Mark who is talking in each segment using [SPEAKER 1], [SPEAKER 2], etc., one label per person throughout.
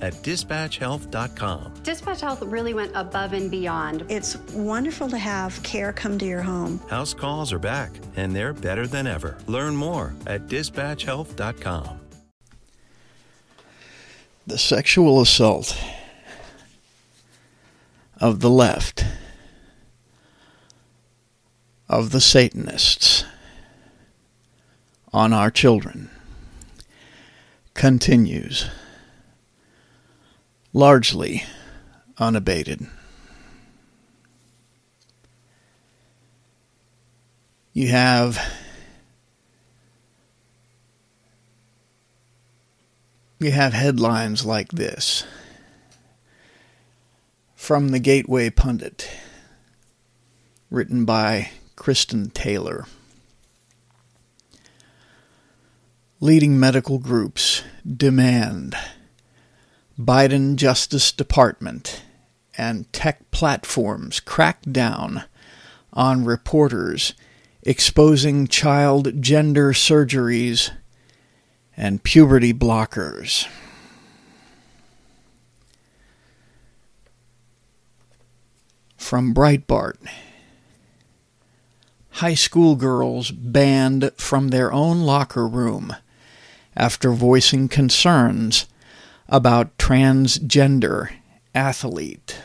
[SPEAKER 1] at dispatchhealth.com.
[SPEAKER 2] Dispatch Health really went above and beyond.
[SPEAKER 3] It's wonderful to have care come to your home.
[SPEAKER 1] House calls are back, and they're better than ever. Learn more at dispatchhealth.com.
[SPEAKER 4] The sexual assault of the left, of the Satanists on our children continues largely unabated. You have you have headlines like this from the Gateway Pundit, written by Kristen Taylor. Leading medical groups demand Biden Justice Department and tech platforms crack down on reporters exposing child gender surgeries and puberty blockers. from Breitbart. High school girls banned from their own locker room after voicing concerns about transgender athlete.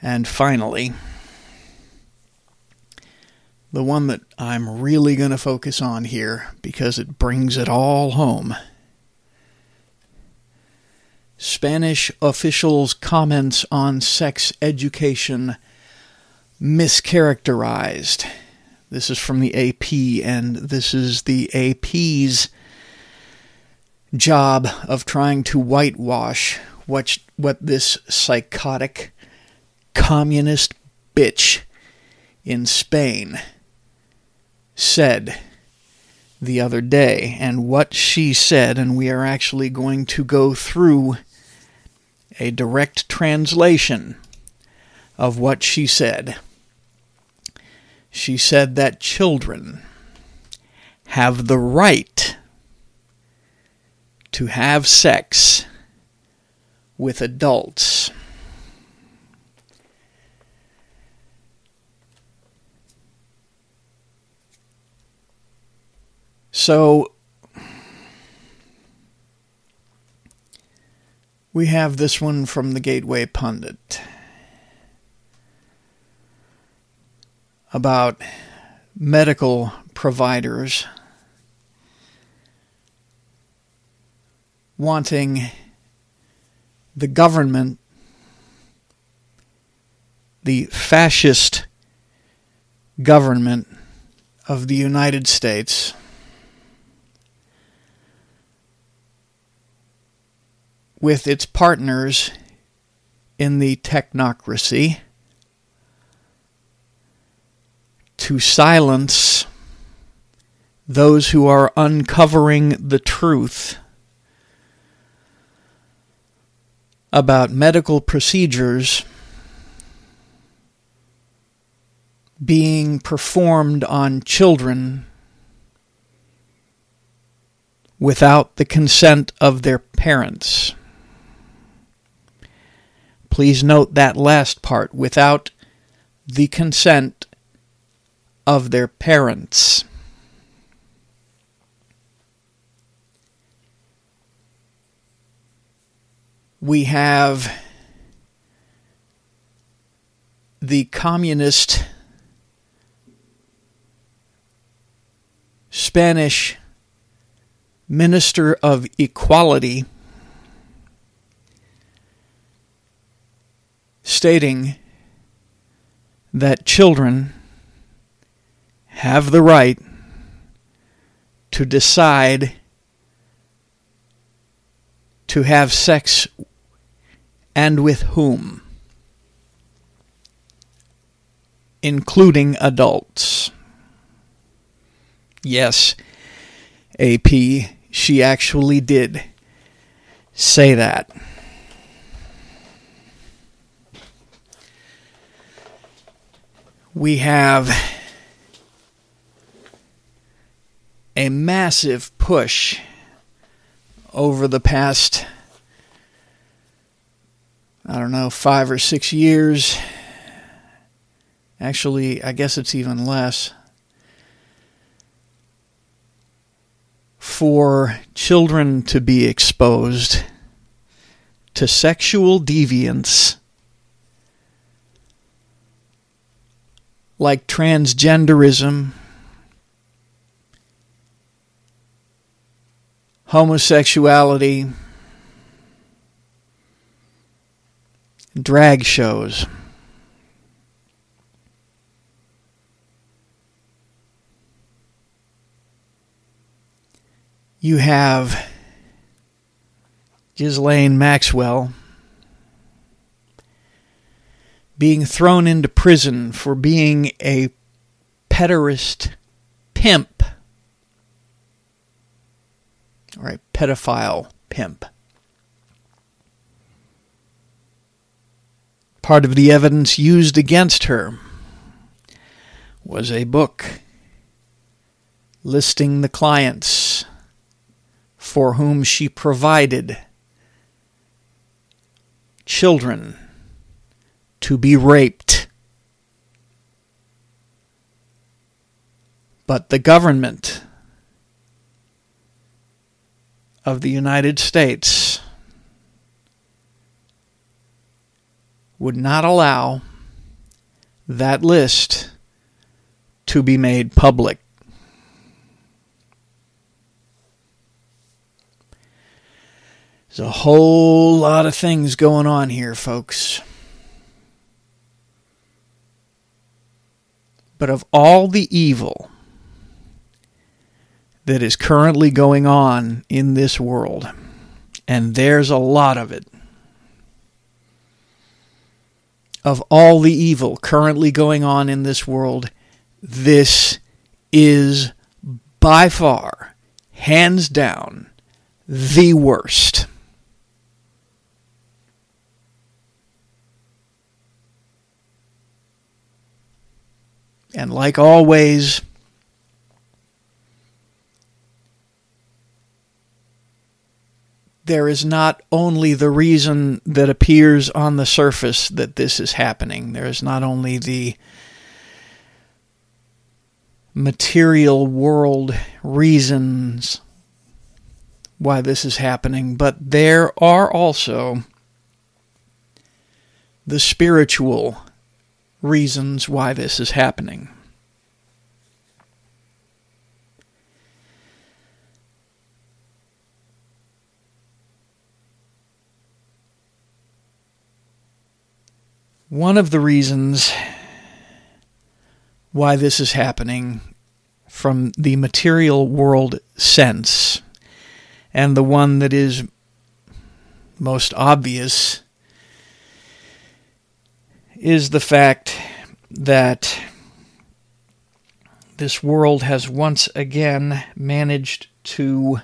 [SPEAKER 4] And finally, the one that I'm really going to focus on here because it brings it all home Spanish officials' comments on sex education mischaracterized. This is from the AP, and this is the AP's job of trying to whitewash what, what this psychotic communist bitch in Spain said the other day, and what she said, and we are actually going to go through a direct translation of what she said. She said that children have the right to have sex with adults. So We have this one from the Gateway Pundit about medical providers wanting the government, the fascist government of the United States, with its partners in the technocracy to silence those who are uncovering the truth about medical procedures being performed on children without the consent of their parents. Please note that last part without the consent of their parents. We have the communist Spanish minister of equality, stating that children have the right to decide to have sex and with whom, including adults. Yes, AP, she actually did say that. We have a massive push over the past, I don't know, five or six years. Actually, I guess it's even less. For children to be exposed to sexual deviance like transgenderism homosexuality, drag shows. You have Ghislaine Maxwell being thrown into prison for being a pederast pimp or a pedophile pimp. Part of the evidence used against her was a book listing the clients for whom she provided children to be raped. But the government of the United States would not allow that list to be made public. There's a whole lot of things going on here, folks. But of all the evil that is currently going on in this world. And there's a lot of it. Of all the evil currently going on in this world, this is by far, hands down, the worst. And like always, there is not only the reason that appears on the surface that this is happening, there is not only the material world reasons why this is happening, but there are also the spiritual reasons why this is happening. One of the reasons why this is happening from the material world sense, and the one that is most obvious, is the fact that this world has once again managed to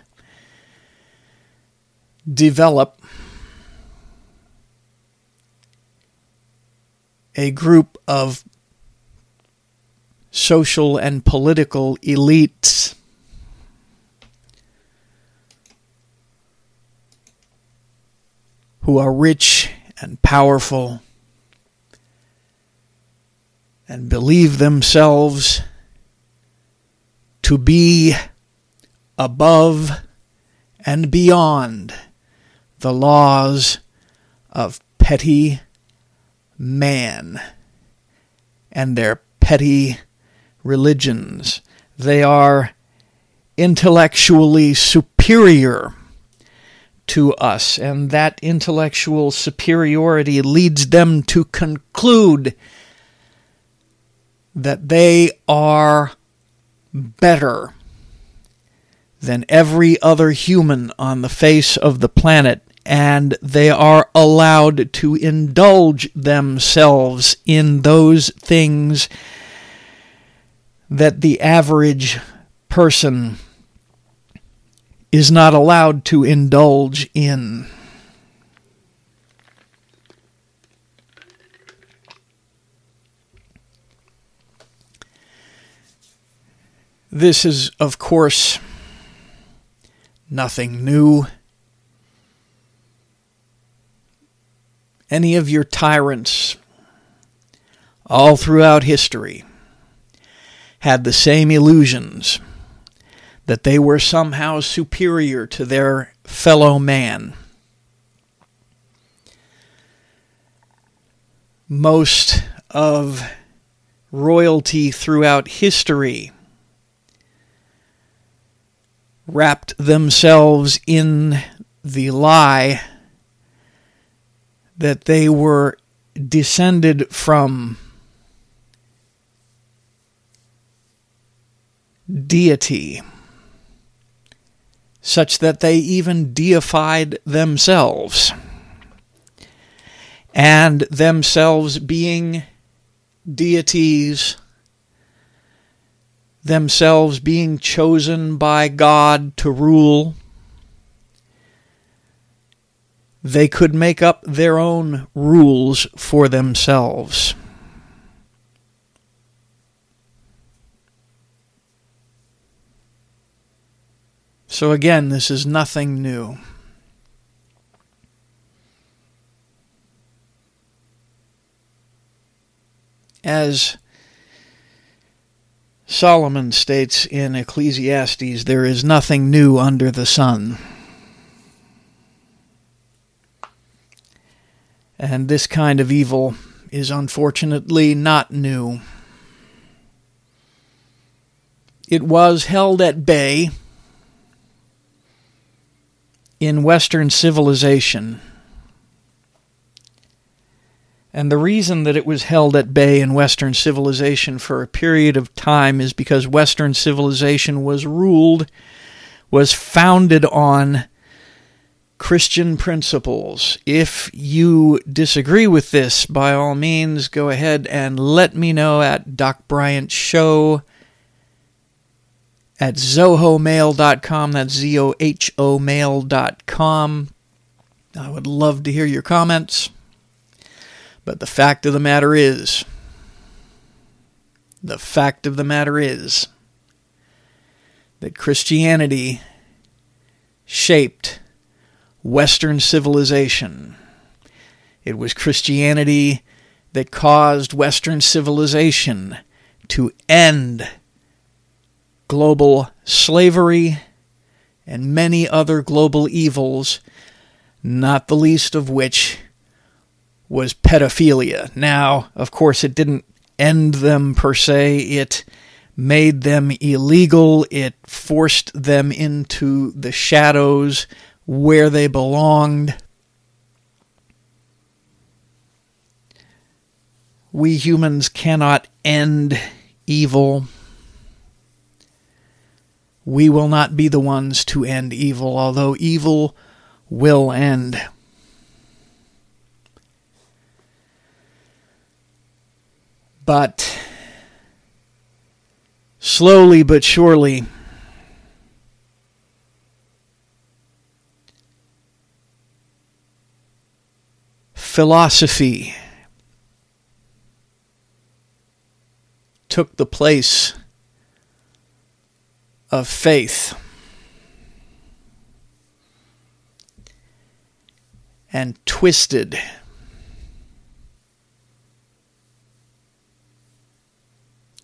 [SPEAKER 4] develop a group of social and political elites. Who are rich and powerful and believe themselves to be above and beyond the laws of petty man and their petty religions. They are intellectually superior to us, and that intellectual superiority leads them to conclude that they are better than every other human on the face of the planet, and they are allowed to indulge themselves in those things that the average person is not allowed to indulge in. This is, of course, nothing new. Any of your tyrants all throughout history had the same illusions that they were somehow superior to their fellow man. Most of royalty throughout history wrapped themselves in the lie that they were descended from deity, such that they even deified themselves, and themselves being deities themselves being chosen by God to rule. They could make up their own rules for themselves. So, again, this is nothing new. As Solomon states in Ecclesiastes, There is nothing new under the sun. And this kind of evil is unfortunately not new. It was held at bay in Western civilization and the reason that it was held at bay in Western civilization for a period of time is because Western civilization was ruled, was founded on Christian principles. If you disagree with this, by all means, go ahead and let me know at Doc Bryant Show at zohomail.com. That's Z O H O mail.com. I would love to hear your comments. But the fact of the matter is, the fact of the matter is that Christianity shaped Western civilization. It was Christianity that caused Western civilization to end global slavery and many other global evils, not the least of which was pedophilia. Now, of course, it didn't end them per se, it made them illegal, it forced them into the shadows where they belonged. We humans cannot end evil. We will not be the ones to end evil, although evil will end. But slowly but surely, philosophy took the place of faith. And twisted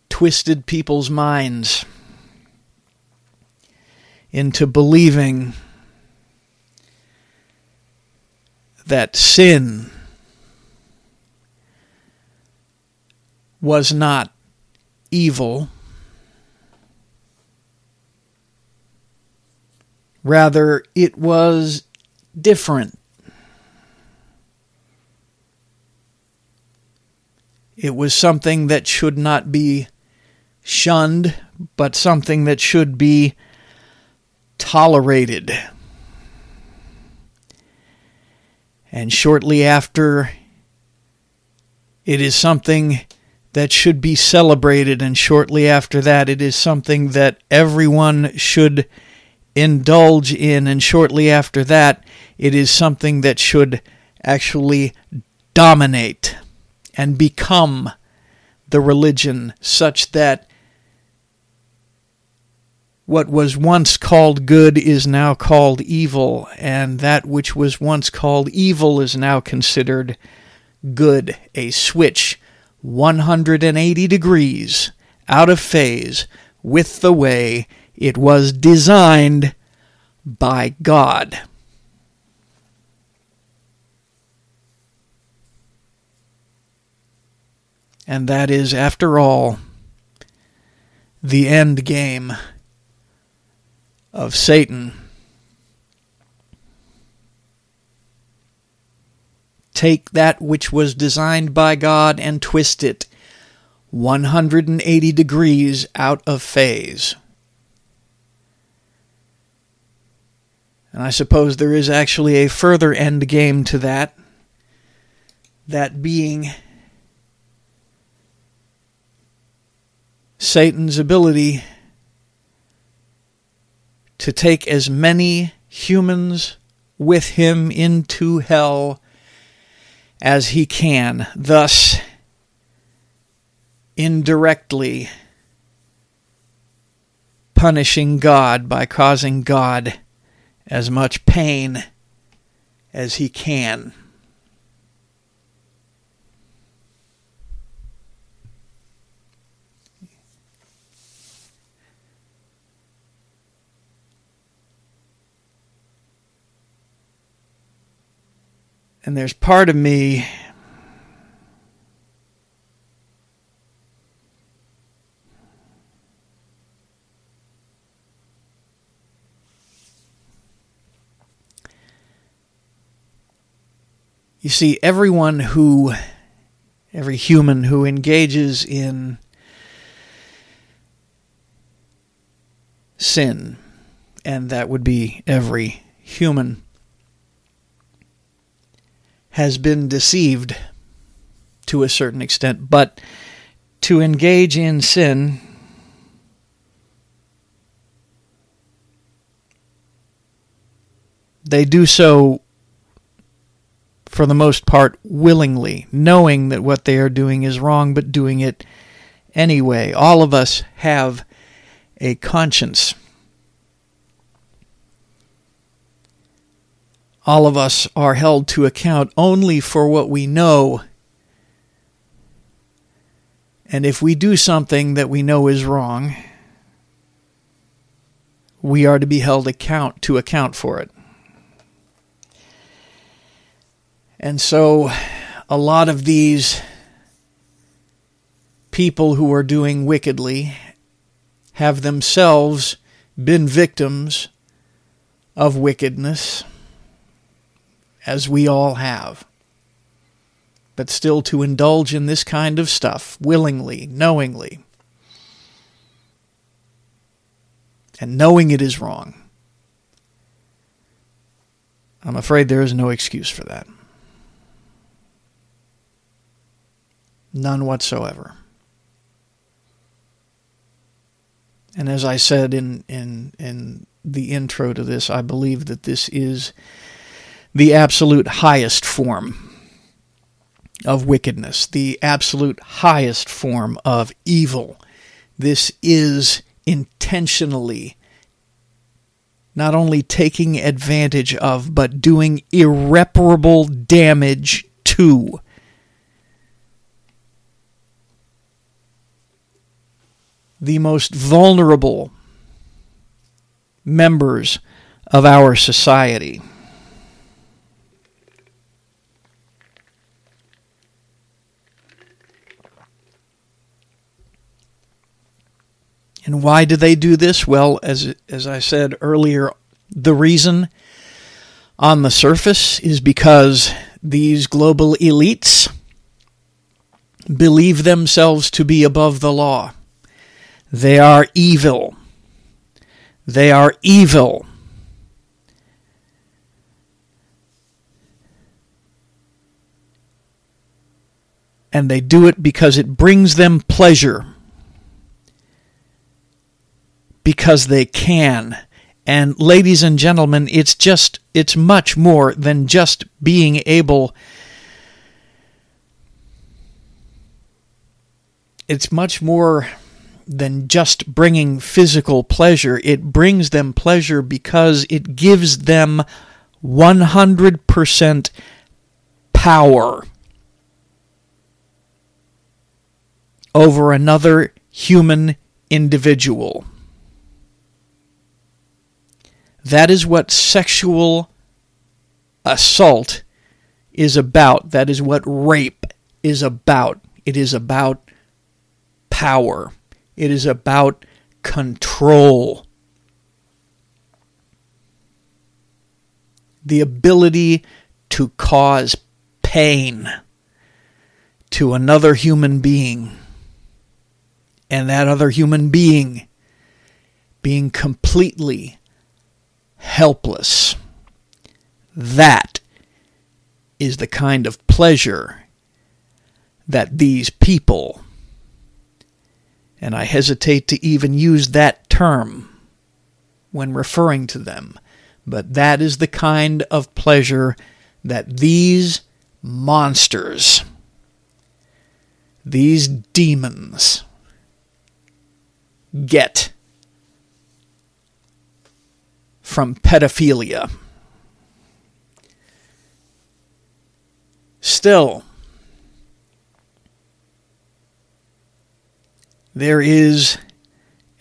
[SPEAKER 4] twisted people's minds into believing that sin was not evil, Rather, it was different. It was something that should not be shunned, but something that should be tolerated. And shortly after, it is something that should be celebrated, and shortly after that, it is something that everyone should indulge in, and shortly after that, it is something that should actually dominate and become the religion such that what was once called good is now called evil, and that which was once called evil is now considered good. A switch 180 degrees out of phase with the way it was designed by God. And that is, after all, the end game of Satan. Take that which was designed by God and twist it 180 degrees out of phase. And I suppose there is actually a further end game to that. That being Satan's ability to take as many humans with him into hell as he can, thus indirectly punishing God by causing God as much pain as he can. And there's part of me You see, everyone who, every human who engages in sin, and that would be every human, has been deceived to a certain extent. But to engage in sin they do so for the most part willingly, knowing that what they are doing is wrong, but doing it anyway. All of us have a conscience. All of us are held to account only for what we know. And if we do something that we know is wrong, we are to be held account to account for it. And so a lot of these people who are doing wickedly have themselves been victims of wickedness, as we all have. But still to indulge in this kind of stuff willingly, knowingly, and knowing it is wrong, I'm afraid there is no excuse for that. None whatsoever. And as I said in, in, in the intro to this, I believe that this is the absolute highest form of wickedness, the absolute highest form of evil. This is intentionally not only taking advantage of, but doing irreparable damage to the most vulnerable members of our society. And why do they do this? Well, as as I said earlier The reason on the surface is because these global elites believe themselves to be above the law. They are evil. They are evil. And they do it because it brings them pleasure. Because they can. And ladies and gentlemen, it's just, it's much more than just being able. It's much more than just bringing physical pleasure. It brings them pleasure because it gives them 100% power over another human individual. That is what sexual assault is about. That is what rape is about. It is about power. It is about control. The ability to cause pain to another human being and that other human being being completely helpless. That is the kind of pleasure that these people, and I hesitate to even use that term when referring to them, but that is the kind of pleasure that these monsters, these demons, get from pedophilia. Still, there is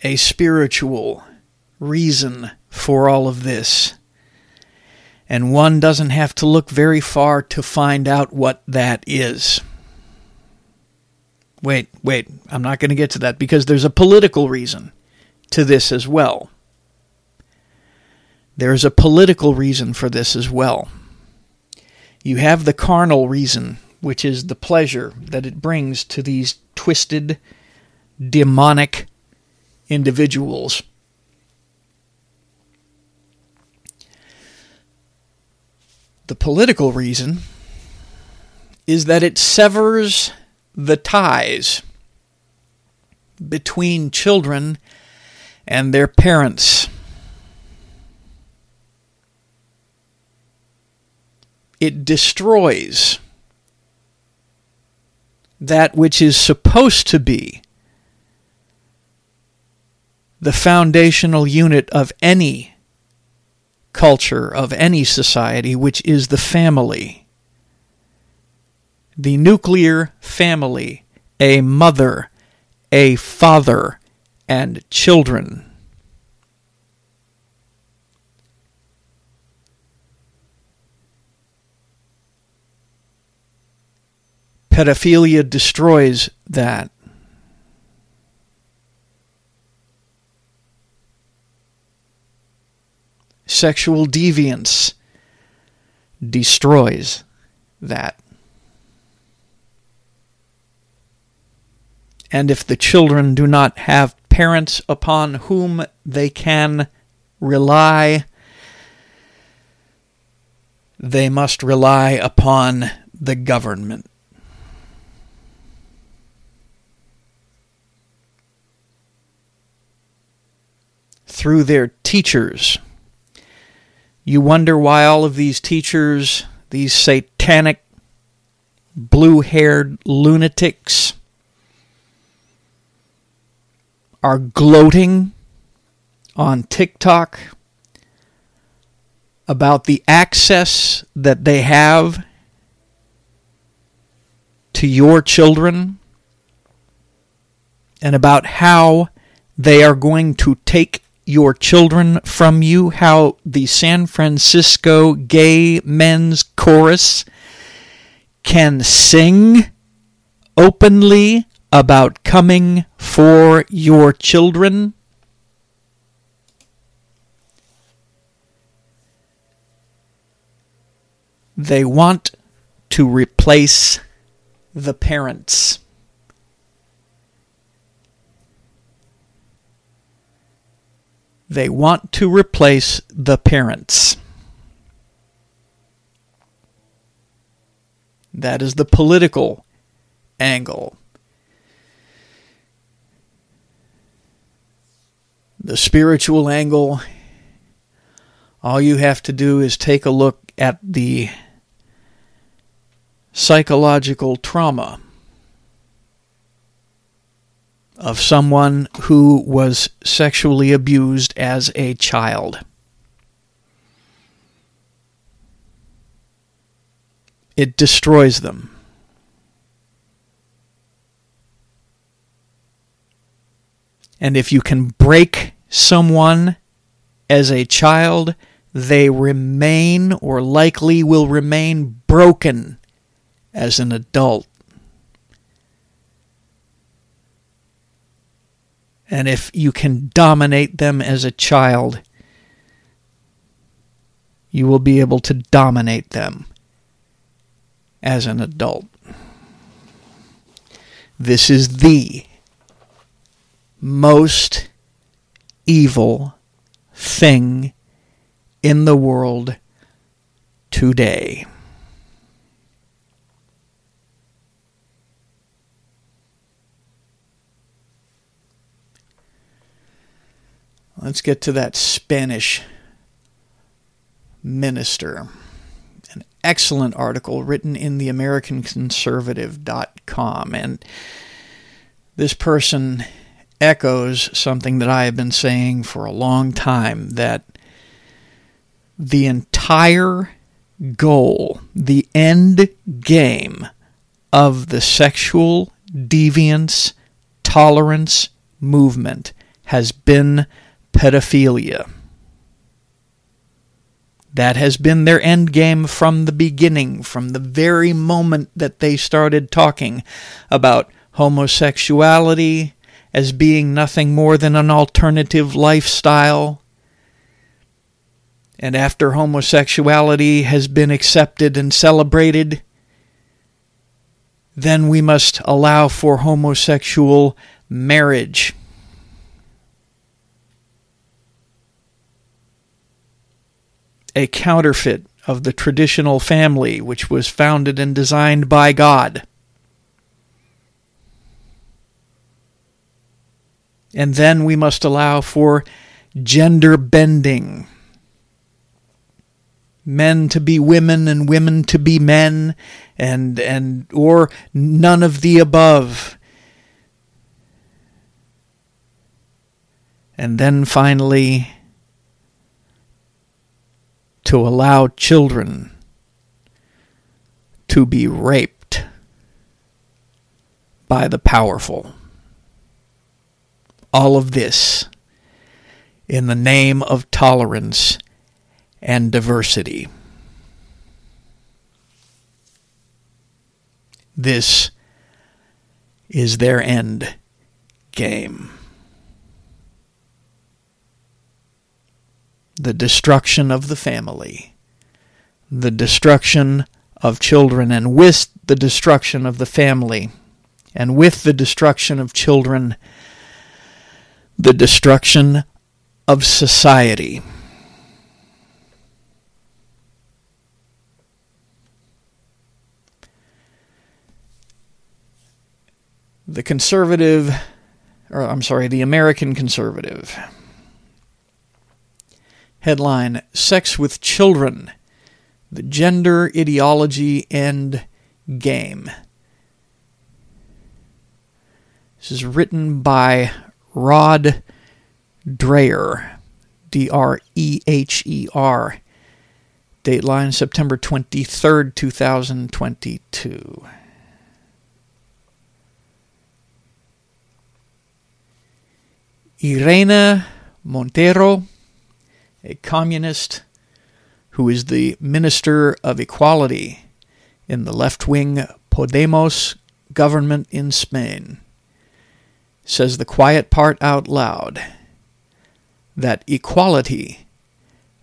[SPEAKER 4] a spiritual reason for all of this. And one doesn't have to look very far to find out what that is. Wait, wait, I'm not going to get to that because there's a political reason to this as well. There's a political reason for this as well. You have the carnal reason, which is the pleasure that it brings to these twisted, demonic individuals. The political reason is that it severs the ties between children and their parents. It destroys that which is supposed to be the foundational unit of any culture, of any society, which is the family the nuclear family, a mother, a father, and children. Pedophilia destroys that. Sexual deviance destroys that. and if the children do not have parents upon whom they can rely, they must rely upon the government. Through their teachers. You wonder why all of these teachers, these satanic, blue haired lunatics, are gloating on TikTok about the access that they have to your children and about how they are going to take your children from you, how the San Francisco Gay Men's Chorus can sing openly about coming for your children. They want to replace the parents. They want to replace the parents. That is the political angle. The spiritual angle, all you have to do is take a look at the psychological trauma of someone who was sexually abused as a child. It destroys them. And if you can break someone as a child, they remain or likely will remain broken as an adult. And if you can dominate them as a child, you will be able to dominate them as an adult. This is the most evil thing in the world today. Let's get to that Spanish minister. An excellent article written in the AmericanConservative.com. And this person echoes something that I have been saying for a long time that the entire goal, the end game of the sexual deviance tolerance movement has been pedophilia. That has been their end game from the beginning, from the very moment that they started talking about homosexuality as being nothing more than an alternative lifestyle. And after homosexuality has been accepted and celebrated, then we must allow for homosexual marriage. A counterfeit of the traditional family which was founded and designed by God. And then we must allow for gender bending. Men to be women and women to be men and and or none of the above. And then finally to allow children to be raped by the powerful. All of this in the name of tolerance and diversity. This is their end game. The destruction of the family, the destruction of children, and with the destruction of the family, and with the destruction of children, the destruction of society. The conservative, or I'm sorry, the American conservative Headline Sex with Children The Gender Ideology and Game. This is written by Rod Dreher, D R E H E R. Dateline September 23rd, 2022. Irene Montero a communist who is the Minister of Equality in the left wing Podemos government in Spain, says the quiet part out loud that equality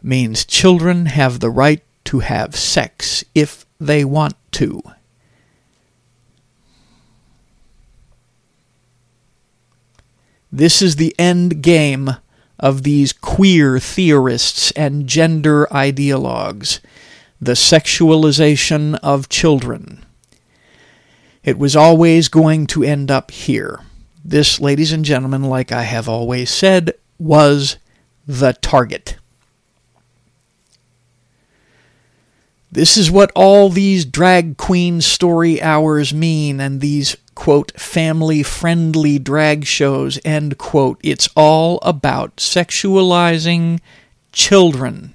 [SPEAKER 4] means children have the right to have sex if they want to. This is the end game of these queer theorists and gender ideologues the sexualization of children. It was always going to end up here. This, ladies and gentlemen, like I have always said, was the target. This is what all these drag queen story hours mean and these, quote, family friendly drag shows, end quote. It's all about sexualizing children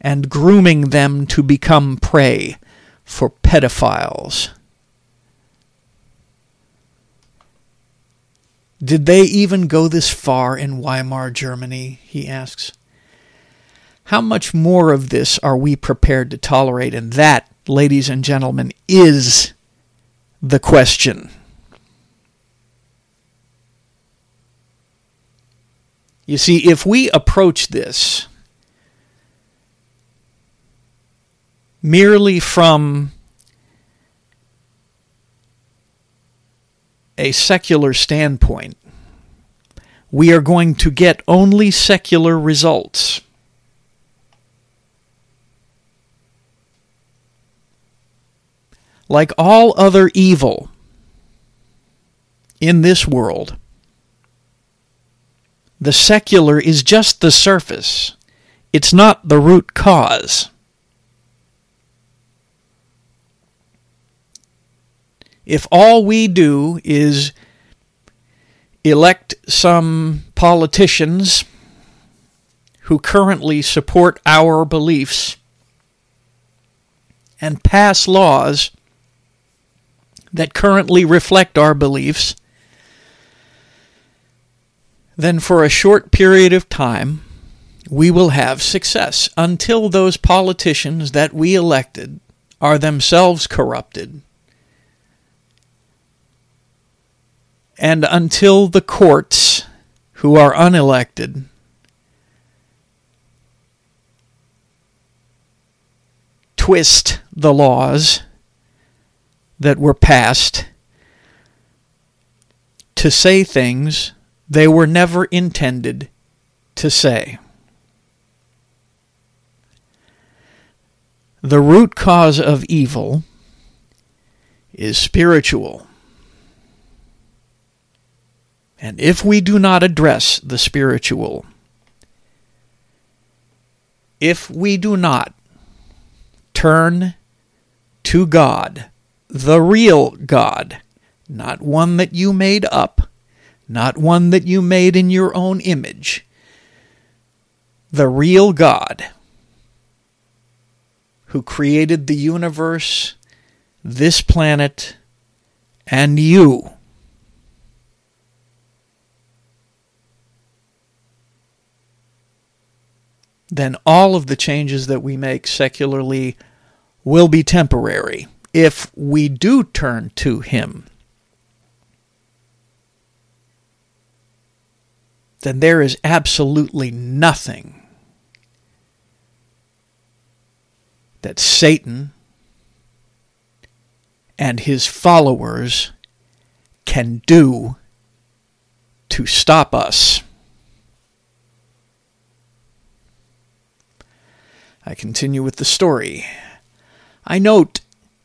[SPEAKER 4] and grooming them to become prey for pedophiles. Did they even go this far in Weimar Germany? he asks. How much more of this are we prepared to tolerate? And that, ladies and gentlemen, is the question. You see, if we approach this merely from a secular standpoint, we are going to get only secular results. Like all other evil in this world, the secular is just the surface. It's not the root cause. if all we do is elect some politicians who currently support our beliefs and pass laws that currently reflect our beliefs, then for a short period of time we will have success until those politicians that we elected are themselves corrupted. And until the courts, who are unelected, twist the laws that were passed to say things they were never intended to say. The root cause of evil is spiritual. And if we do not address the spiritual, if we do not turn to God, the real God, not one that you made up, not one that you made in your own image, the real God who created the universe, this planet, and you. Then all of the changes that we make secularly will be temporary if we do turn to Him. Then there is absolutely nothing that Satan and his followers can do to stop us. I continue with the story. I note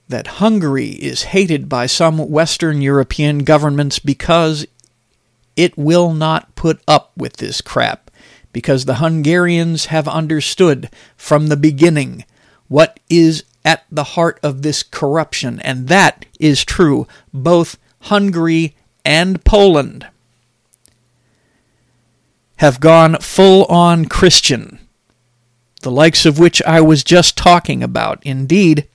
[SPEAKER 4] that Hungary is hated by some Western European governments because it will not put up with this crap, because the Hungarians have understood from the beginning what is at the heart of this corruption, and that is true both Hungary and Poland have gone full on Christian the likes of which I was just talking about. Indeed,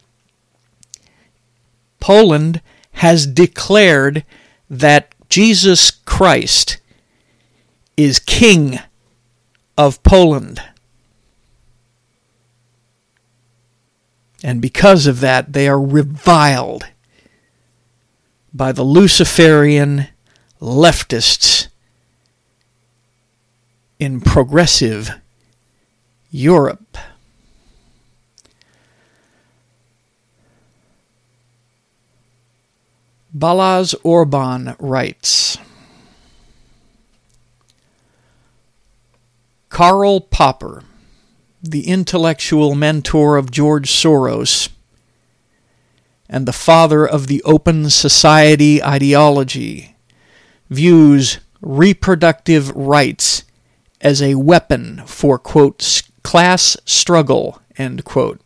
[SPEAKER 4] Poland has declared that Jesus Christ is King of Poland. And because of that, they are reviled by the Luciferian leftists in progressive Europe. Balazs Orban writes Karl Popper, the intellectual mentor of George Soros and the father of the open society ideology, views reproductive rights as a weapon for, quote, class struggle, end quote.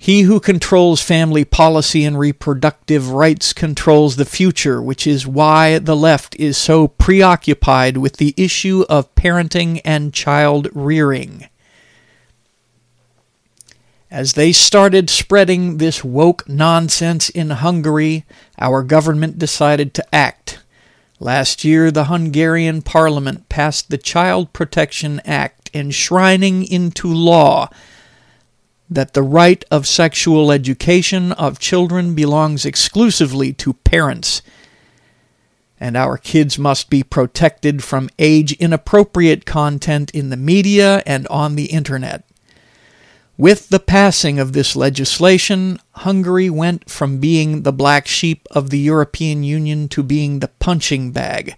[SPEAKER 4] He who controls family policy and reproductive rights controls the future, which is why the left is so preoccupied with the issue of parenting and child rearing. As they started spreading this woke nonsense in Hungary, our government decided to act. Last year, the Hungarian parliament passed the Child Protection Act, enshrining into law that the right of sexual education of children belongs exclusively to parents, and our kids must be protected from age inappropriate content in the media and on the internet. With the passing of this legislation, Hungary went from being the black sheep of the European Union to being the punching bag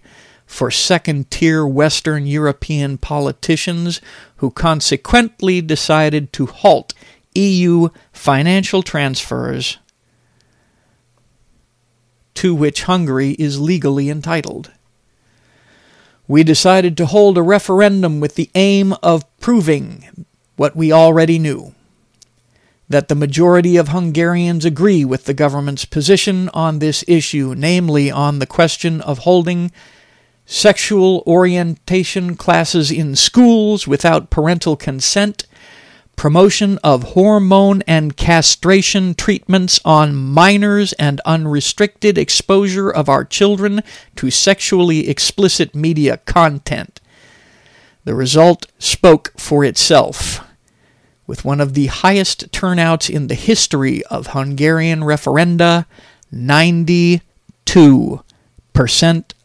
[SPEAKER 4] for second tier Western European politicians who consequently decided to halt EU financial transfers to which Hungary is legally entitled. We decided to hold a referendum with the aim of proving what we already knew that the majority of Hungarians agree with the government's position on this issue, namely on the question of holding sexual orientation classes in schools without parental consent, promotion of hormone and castration treatments on minors, and unrestricted exposure of our children to sexually explicit media content. The result spoke for itself with one of the highest turnouts in the history of Hungarian referenda, 92%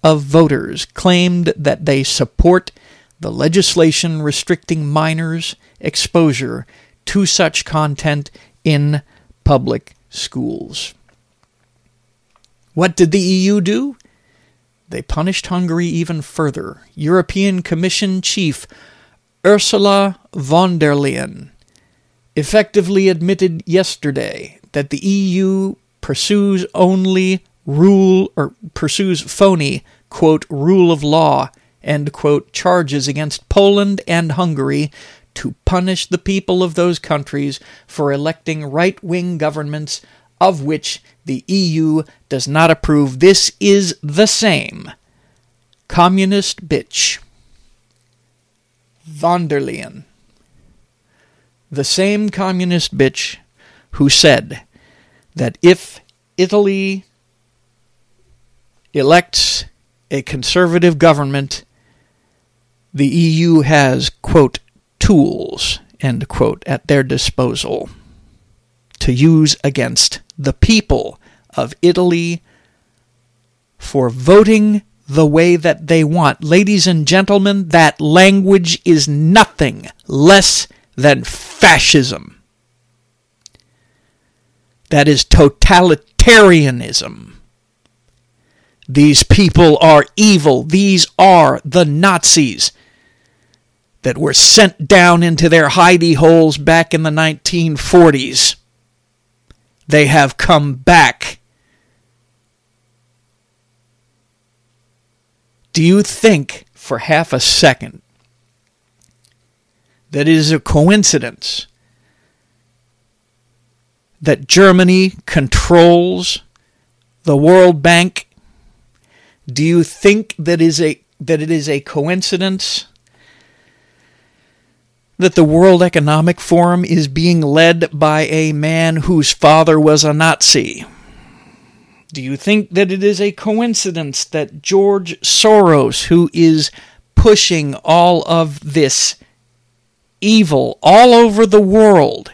[SPEAKER 4] of voters claimed that they support the legislation restricting minors' exposure to such content in public schools. What did the EU do? They punished Hungary even further. European Commission Chief Ursula von der Leyen effectively admitted yesterday that the EU pursues only rule or pursues phony quote rule of law quote charges against Poland and Hungary to punish the people of those countries for electing right-wing governments of which the EU does not approve. This is the same. Communist bitch. Von der Leyen. The same communist bitch who said that if Italy elects a conservative government, the EU has, quote, tools, end quote, at their disposal to use against the people of Italy for voting the way that they want. Ladies and gentlemen, that language is nothing less than fascism. That is totalitarianism. These people are evil. These are the Nazis that were sent down into their hidey holes back in the 1940s. They have come back. Do you think for half a second that it is a coincidence that Germany controls the World Bank? Do you think that is a that it is a coincidence that the World Economic Forum is being led by a man whose father was a Nazi? Do you think that it is a coincidence that George Soros, who is pushing all of this evil all over the world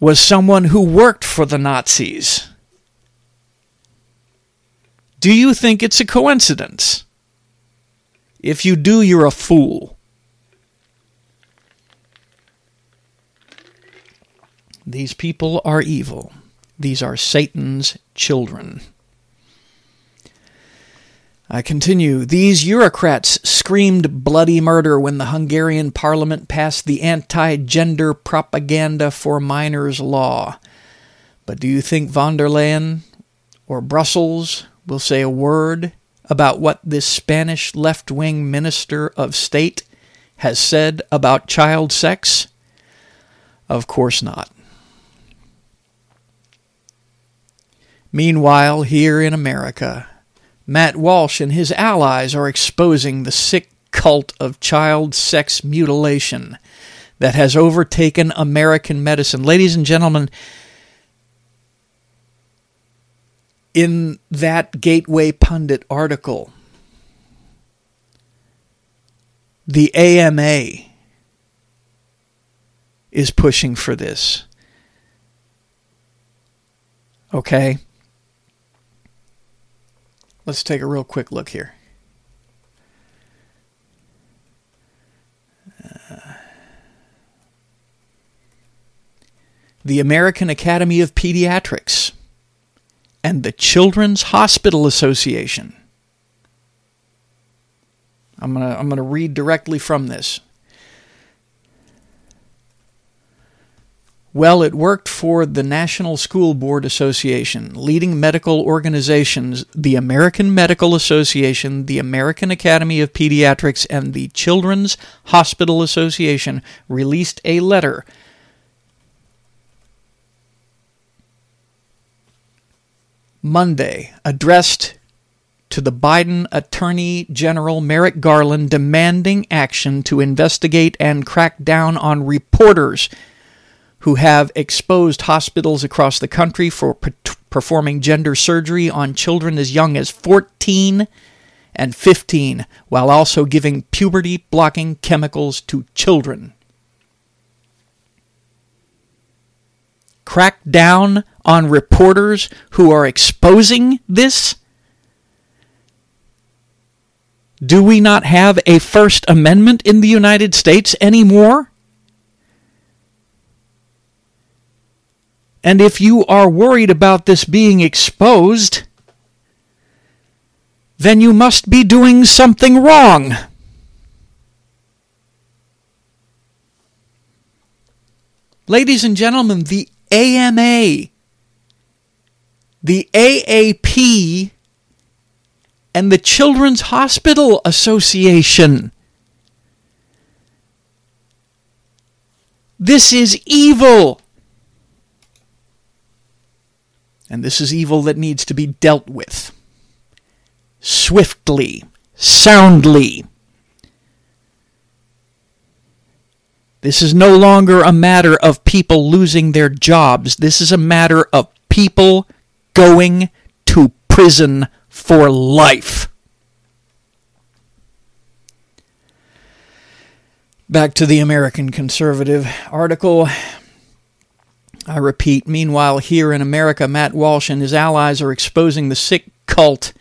[SPEAKER 4] was someone who worked for the Nazis. Do you think it's a coincidence? If you do, you're a fool. These people are evil. These are Satan's children. I continue. These Eurocrats screamed bloody murder when the Hungarian parliament passed the anti gender propaganda for minors law. But do you think von der Leyen or Brussels will say a word about what this Spanish left wing minister of state has said about child sex? Of course not. Meanwhile, here in America, Matt Walsh and his allies are exposing the sick cult of child sex mutilation that has overtaken American medicine. Ladies and gentlemen, in that Gateway Pundit article, the AMA is pushing for this. Okay? Let's take a real quick look here. The American Academy of Pediatrics and the Children's Hospital Association. I'm going to I'm going to read directly from this. Well, it worked for the National School Board Association, leading medical organizations, the American Medical Association, the American Academy of Pediatrics, and the Children's Hospital Association released a letter Monday addressed to the Biden Attorney General Merrick Garland demanding action to investigate and crack down on reporters who have exposed hospitals across the country for performing gender surgery on children as young as 14 and 15, while also giving puberty blocking chemicals to children. Crack down on reporters who are exposing this? Do we not have a First Amendment in the United States anymore? And if you are worried about this being exposed, then you must be doing something wrong. Ladies and gentlemen, the AMA, the AAP, and the Children's Hospital Association. This is evil. And this is evil that needs to be dealt with swiftly, soundly. This is no longer a matter of people losing their jobs. This is a matter of people going to prison for life. Back to the American Conservative article. I repeat, meanwhile, here in America, Matt Walsh and his allies are exposing the sick cult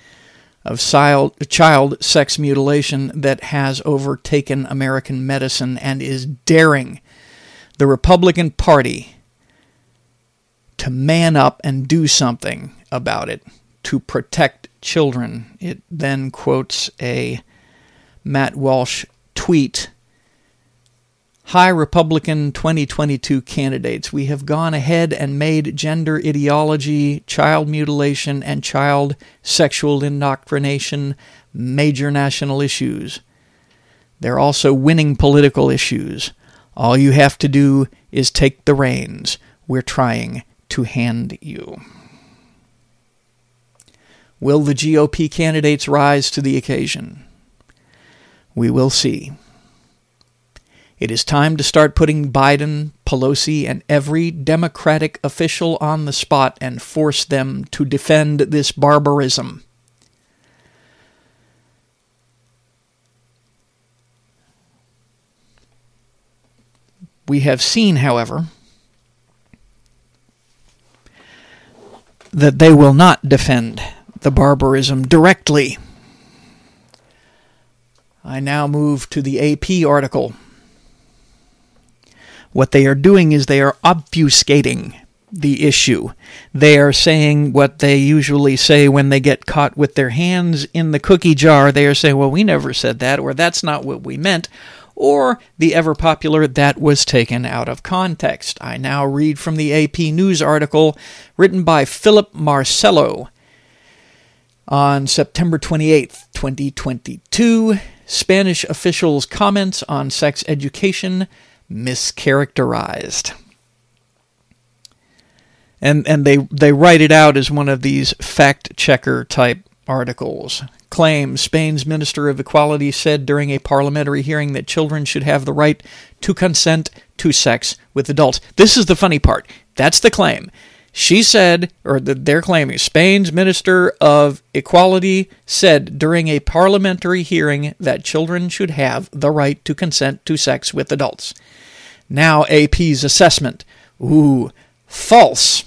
[SPEAKER 4] of child sex mutilation that has overtaken American medicine and is daring the Republican Party to man up and do something about it to protect children. It then quotes a Matt Walsh tweet Hi, Republican 2022 candidates. We have gone ahead and made gender ideology, child mutilation, and child sexual indoctrination major national issues. They're also winning political issues. All you have to do is take the reins. We're trying to hand you. Will the GOP candidates rise to the occasion? We will see. It is time to start putting Biden, Pelosi, and every Democratic official on the spot and force them to defend this barbarism. We have seen, however, that they will not defend the barbarism directly. I now move to the AP article what they are doing is they are obfuscating the issue. They are saying what they usually say when they get caught with their hands in the cookie jar. They are saying, well, we never said that, or that's not what we meant, or the ever popular, that was taken out of context. I now read from the AP News article written by Philip Marcelo on September 28, 2022. Spanish officials' comments on sex education mischaracterized and and they they write it out as one of these fact checker type articles. Claim Spain's Minister of Equality said during a parliamentary hearing that children should have the right to consent to sex with adults. This is the funny part. That's the claim. She said, or they're claiming, Spain's Minister of Equality said during a parliamentary hearing that children should have the right to consent to sex with adults. Now AP's assessment. Ooh, false.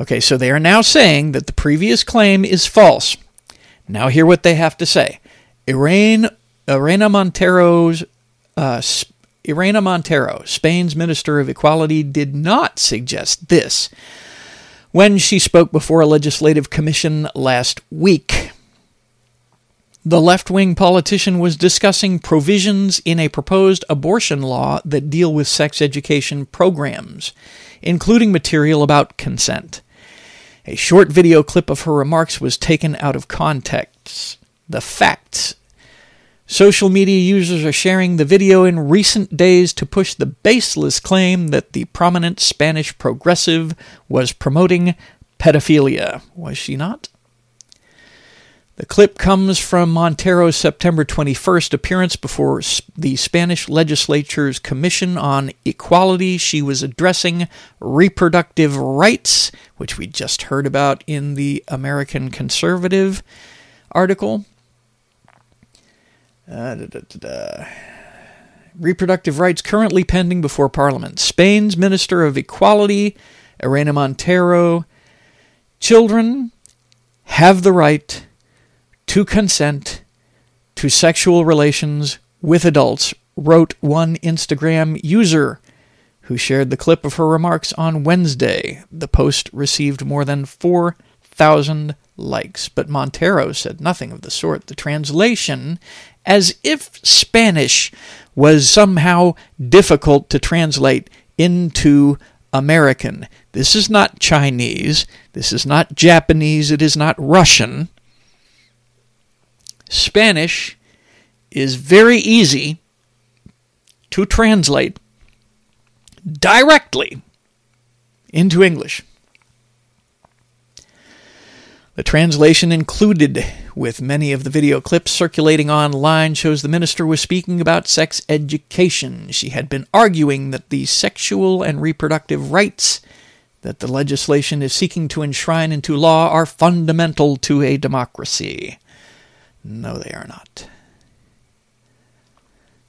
[SPEAKER 4] Okay, so they are now saying that the previous claim is false. Now hear what they have to say. Irene, Irena Montero's uh, Irena Montero, Spain's Minister of Equality, did not suggest this when she spoke before a legislative commission last week. The left wing politician was discussing provisions in a proposed abortion law that deal with sex education programs including material about consent. A short video clip of her remarks was taken out of context. The facts. Social media users are sharing the video in recent days to push the baseless claim that the prominent Spanish progressive was promoting pedophilia. Was she not? The clip comes from Montero's September 21st appearance before the Spanish legislature's Commission on Equality. She was addressing reproductive rights, which we just heard about in the American Conservative article. Uh, da, da, da, reproductive rights currently pending before Parliament. Spain's Minister of Equality, Irene Montero. Children have the right to consent to sexual relations with adults, wrote one Instagram user who shared the clip of her remarks on Wednesday. The post received more than 4,000 likes, but Montero said nothing of the sort. The translation, as if Spanish was somehow difficult to translate into American. This is not Chinese. This is not Japanese. It is not Russian. Spanish is very easy to translate directly into English. The translation included with many of the video clips circulating online shows the minister was speaking about sex education. She had been arguing that the sexual and reproductive rights that the legislation is seeking to enshrine into law are fundamental to a democracy. No, they are not.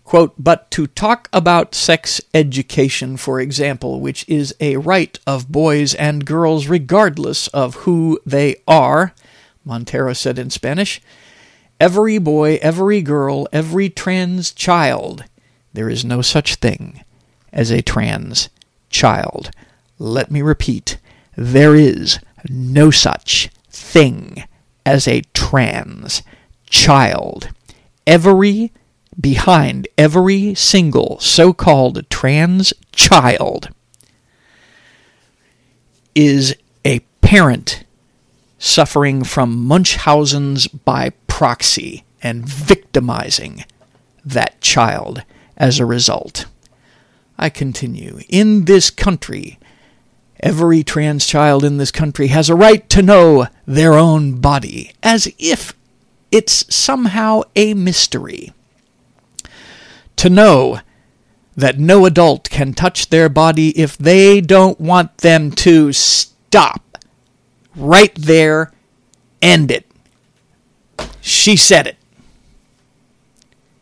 [SPEAKER 4] Quote, but to talk about sex education, for example, which is a right of boys and girls regardless of who they are, Montero said in Spanish, every boy, every girl, every trans child, there is no such thing as a trans child. Let me repeat, there is no such thing as a trans child. Every behind every single so called trans child is a parent suffering from Munchausen's by proxy and victimizing that child as a result. I continue. In this country, every trans child in this country has a right to know their own body, as if it's somehow a mystery. To know that no adult can touch their body if they don't want them to stop. Right there, end it. She said it.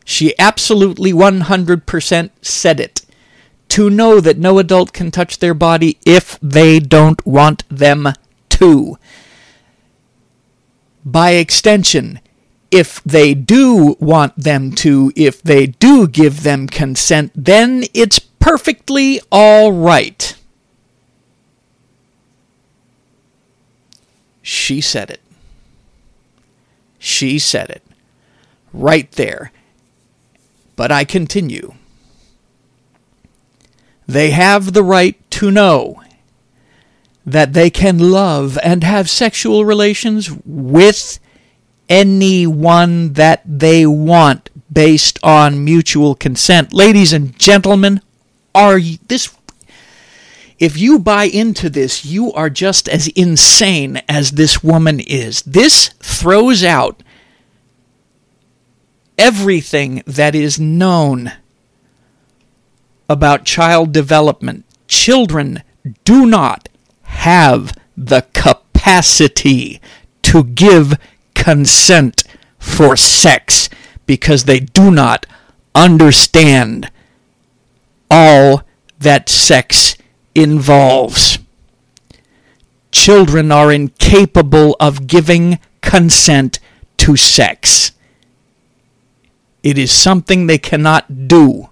[SPEAKER 4] She absolutely 100% said it. To know that no adult can touch their body if they don't want them to. By extension, if they do want them to, if they do give them consent, then it's perfectly all right. She said it. She said it. Right there. But I continue. They have the right to know that they can love and have sexual relations with anyone that they want based on mutual consent. Ladies and gentlemen, are you, this if you buy into this, you are just as insane as this woman is. This throws out everything that is known about child development. Children do not have the capacity to give consent for sex because they do not understand all that sex involves. Children are incapable of giving consent to sex. It is something they cannot do.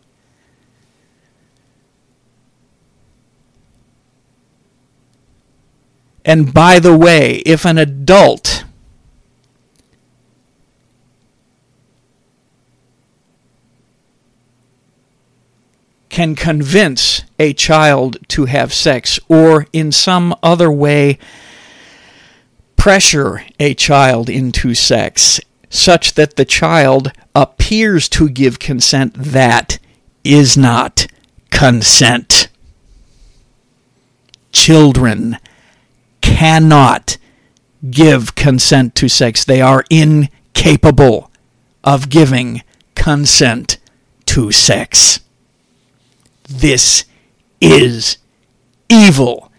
[SPEAKER 4] And by the way, if an adult can convince a child to have sex or in some other way pressure a child into sex such that the child appears to give consent that is not consent. Children cannot give consent to sex. They are incapable of giving consent to sex. This is evil.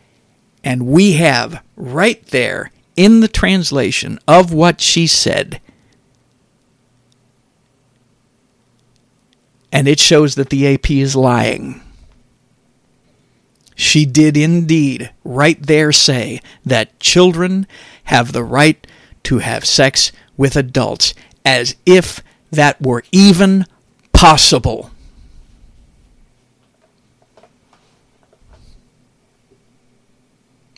[SPEAKER 4] And we have right there in the translation of what she said. And it shows that the AP is lying. She did indeed right there say that children have the right to have sex with adults, as if that were even possible.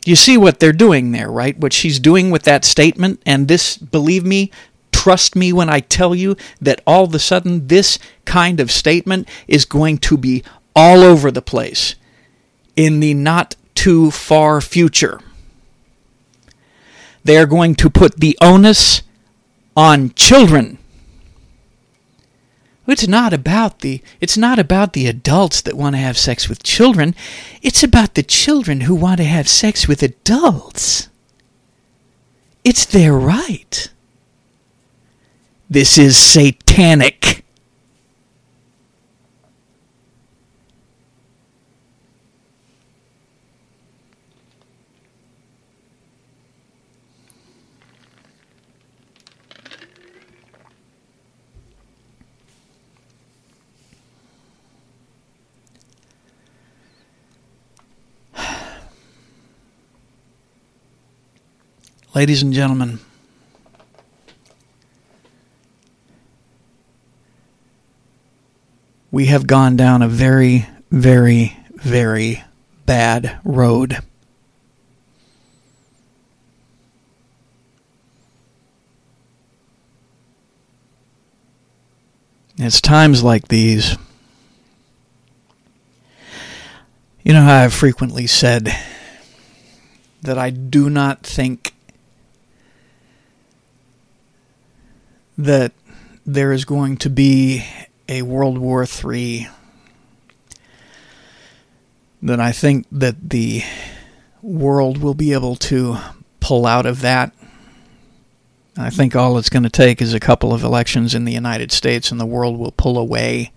[SPEAKER 4] You see what they're doing there, right? What she's doing with that statement. And this, believe me, trust me when I tell you that all of a sudden this kind of statement is going to be all over the place in the not too far future. They are going to put the onus on children it's not about the it's not about the adults that want to have sex with children. It's about the children who want to have sex with adults. It's their right. This is satanic. Ladies and gentlemen, we have gone down a very, very, very bad road. It's times like these. You know how I've frequently said that I do not think that there is going to be a World War III, then I think that the world will be able to pull out of that. I think all it's going to take is a couple of elections in the United States and the world will pull away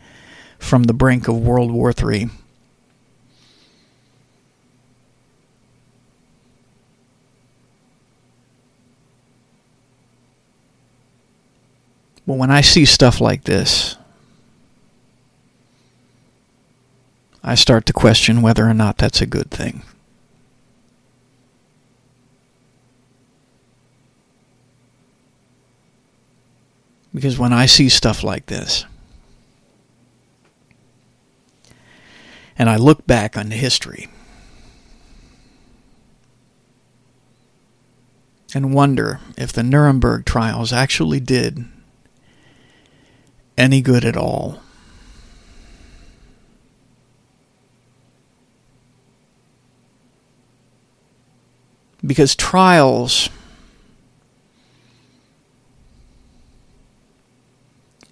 [SPEAKER 4] from the brink of World War III. Well, when I see stuff like this, I start to question whether or not that's a good thing. Because when I see stuff like this, And I look back on history and wonder if the Nuremberg trials actually did any good at all. Because trials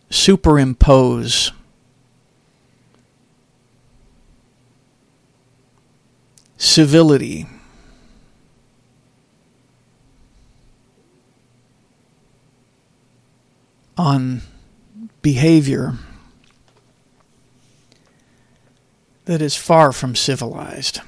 [SPEAKER 4] superimpose civility on behavior that is far from civilized.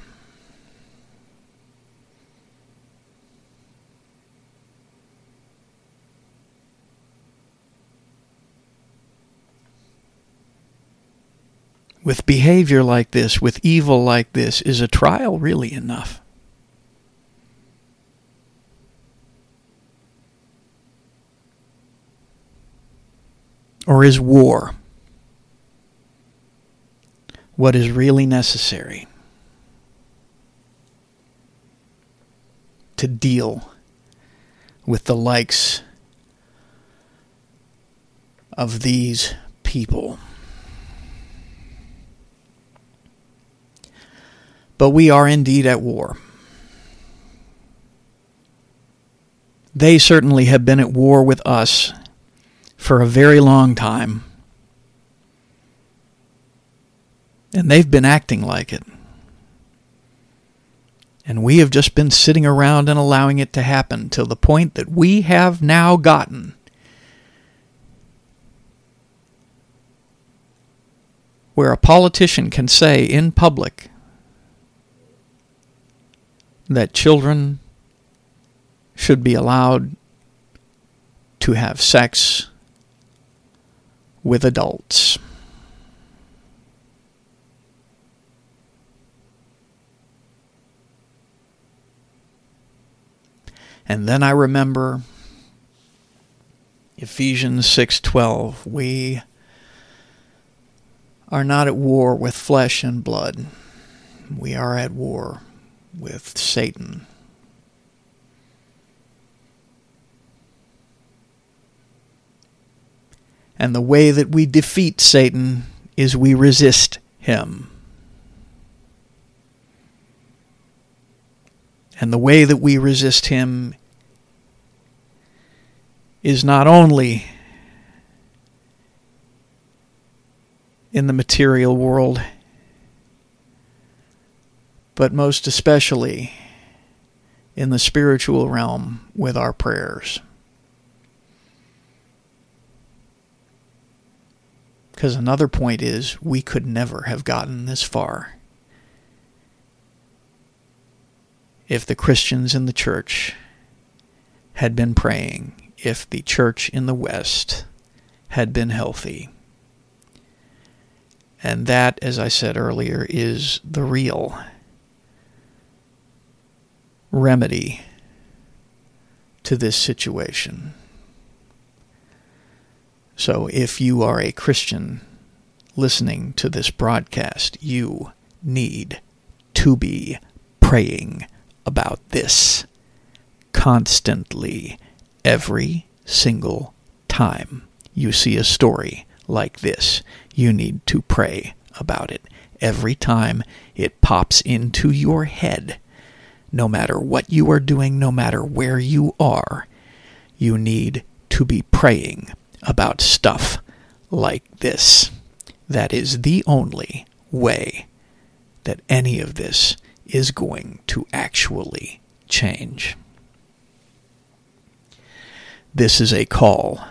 [SPEAKER 4] With behavior like this, with evil like this, is a trial really enough? Or is war what is really necessary to deal with the likes of these people? But we are indeed at war. They certainly have been at war with us for a very long time. And they've been acting like it. And we have just been sitting around and allowing it to happen till the point that we have now gotten where a politician can say in public that children should be allowed to have sex with adults. And then I remember Ephesians 6:12, we are not at war with flesh and blood. We are at war with Satan. And the way that we defeat Satan is we resist him. And the way that we resist him is not only in the material world, but most especially in the spiritual realm with our prayers. Because another point is, we could never have gotten this far if the Christians in the church had been praying, if the church in the West had been healthy. And that, as I said earlier, is the real remedy to this situation. So if you are a Christian listening to this broadcast, you need to be praying about this constantly every single time you see a story like this. You need to pray about it every time it pops into your head. No matter what you are doing, no matter where you are, you need to be praying about stuff like this. That is the only way that any of this is going to actually change. This is a call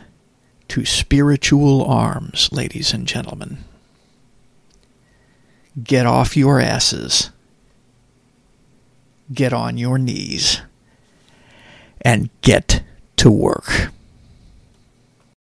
[SPEAKER 4] to spiritual arms, ladies and gentlemen. Get off your asses. Get on your knees. And get to work.